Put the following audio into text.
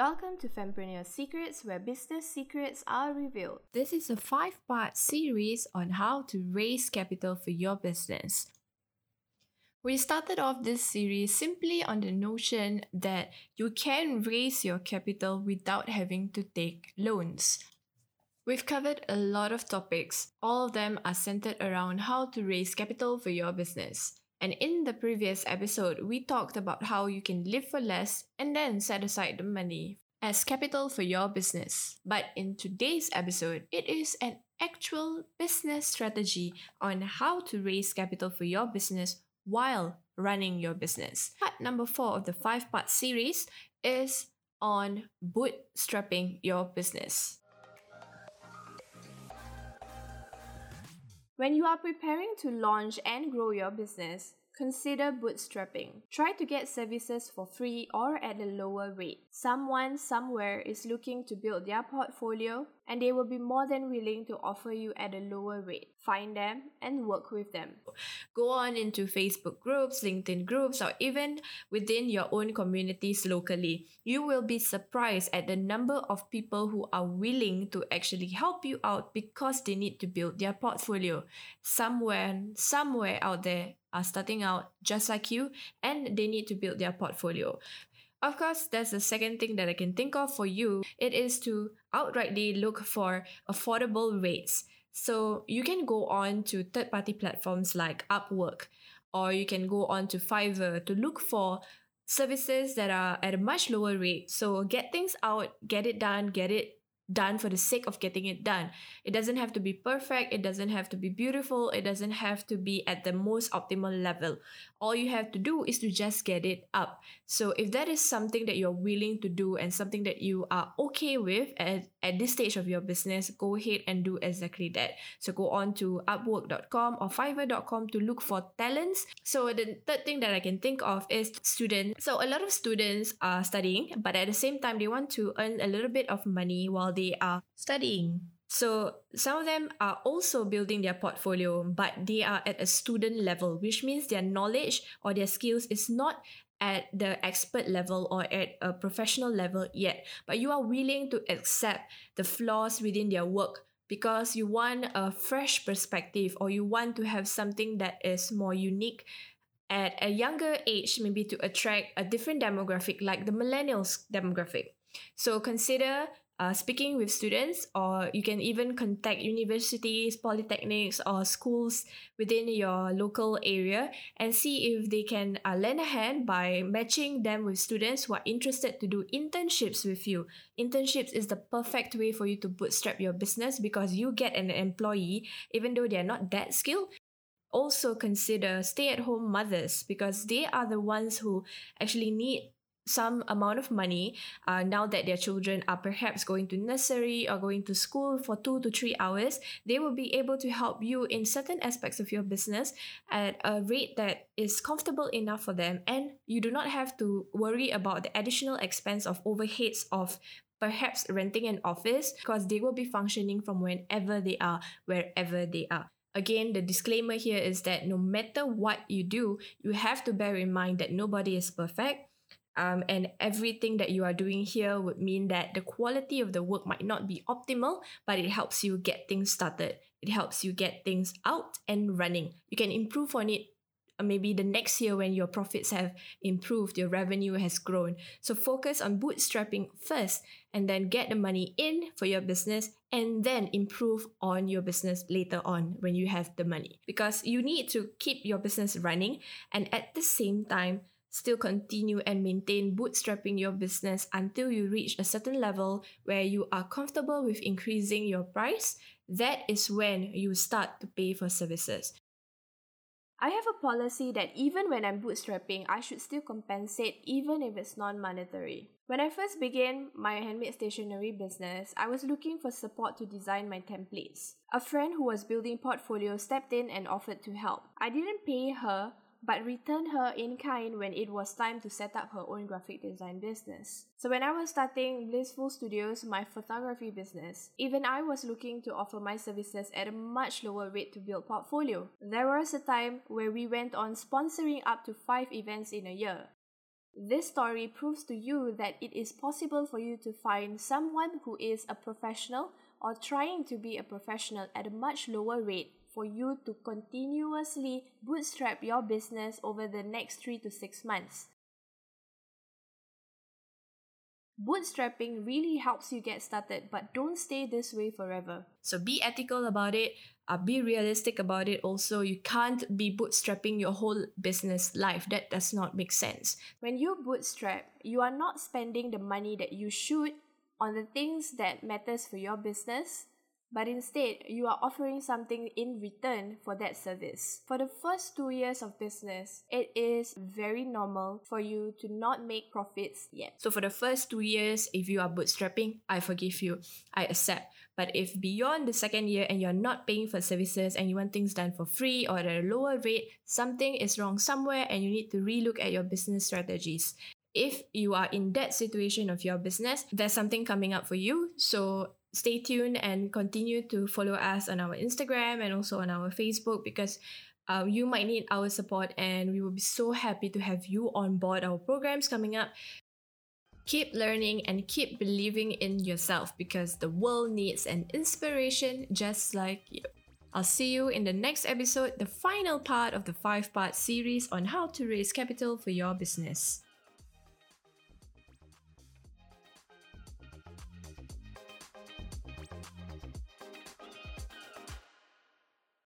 Welcome to Fempreneur Secrets, where business secrets are revealed. This is a five part series on how to raise capital for your business. We started off this series simply on the notion that you can raise your capital without having to take loans. We've covered a lot of topics. All of them are centered around how to raise capital for your business. And in the previous episode, we talked about how you can live for less and then set aside the money as capital for your business. But in today's episode, it is an actual business strategy on how to raise capital for your business while running your business. Part number four of the five part series is on bootstrapping your business. When you are preparing to launch and grow your business, Consider bootstrapping. Try to get services for free or at a lower rate. Someone somewhere is looking to build their portfolio and they will be more than willing to offer you at a lower rate. Find them and work with them. Go on into Facebook groups, LinkedIn groups, or even within your own communities locally. You will be surprised at the number of people who are willing to actually help you out because they need to build their portfolio. Somewhere, somewhere out there, are starting out just like you and they need to build their portfolio. Of course, there's a second thing that I can think of for you. It is to outrightly look for affordable rates. So you can go on to third party platforms like Upwork, or you can go on to Fiverr to look for services that are at a much lower rate. So get things out, get it done, get it done for the sake of getting it done. It doesn't have to be perfect, it doesn't have to be beautiful, it doesn't have to be at the most optimal level. All you have to do is to just get it up. So if that is something that you're willing to do and something that you are okay with at, at this stage of your business, go ahead and do exactly that. So go on to upwork.com or fiverr.com to look for talents. So the third thing that I can think of is students. So a lot of students are studying, but at the same time they want to earn a little bit of money while they are studying. So some of them are also building their portfolio, but they are at a student level, which means their knowledge or their skills is not at the expert level or at a professional level yet. But you are willing to accept the flaws within their work because you want a fresh perspective or you want to have something that is more unique at a younger age, maybe to attract a different demographic like the millennials demographic. So consider uh, speaking with students, or you can even contact universities, polytechnics, or schools within your local area and see if they can uh, lend a hand by matching them with students who are interested to do internships with you. Internships is the perfect way for you to bootstrap your business because you get an employee, even though they are not that skilled, also consider stay at home mothers because they are the ones who actually need some amount of money uh, now that their children are perhaps going to nursery or going to school for two to three hours they will be able to help you in certain aspects of your business at a rate that is comfortable enough for them. And you do not have to worry about the additional expense of overheads of perhaps renting an office because they will be functioning from whenever they are wherever they are. Again, the disclaimer here is that no matter what you do, you have to bear in mind that nobody is perfect um, and everything that you are doing here would mean that the quality of the work might not be optimal, but it helps you get things started. It helps you get things out and running. You can improve on it uh, maybe the next year when your profits have improved, your revenue has grown. So focus on bootstrapping first and then get the money in for your business and then improve on your business later on when you have the money. Because you need to keep your business running and at the same time, still continue and maintain bootstrapping your business until you reach a certain level where you are comfortable with increasing your price, that is when you start to pay for services. I have a policy that even when I'm bootstrapping, I should still compensate even if it's non monetary. When I first began my handmade stationery business, I was looking for support to design my templates. A friend who was building portfolio stepped in and offered to help. I didn't pay her but returned her in kind when it was time to set up her own graphic design business. So when I was starting Blissful Studios, my photography business, even I was looking to offer my services at a much lower rate to build portfolio. There was a time where we went on sponsoring up to 5 events in a year. This story proves to you that it is possible for you to find someone who is a professional or trying to be a professional at a much lower rate for you to continuously bootstrap your business over the next three to six months. Bootstrapping really helps you get started, but don't stay this way forever. So be ethical about it, uh, be realistic about it also. You can't be bootstrapping your whole business life. That does not make sense. When you bootstrap, you are not spending the money that you should on the things that matters for your business but instead you are offering something in return for that service. For the first two years of business, it is very normal for you to not make profits yet. So for the first two years, if you are bootstrapping, I forgive you, I accept. But if beyond the second year and you're not paying for services and you want things done for free or at a lower rate, something is wrong somewhere and you need to relook at your business strategies if you are in that situation of your business, there's something coming up for you. So stay tuned and continue to follow us on our Instagram and also on our Facebook because uh, you might need our support and we will be so happy to have you on board our programs coming up. Keep learning and keep believing in yourself because the world needs an inspiration just like you. I'll see you in the next episode, the final part of the five part series on how to raise capital for your business.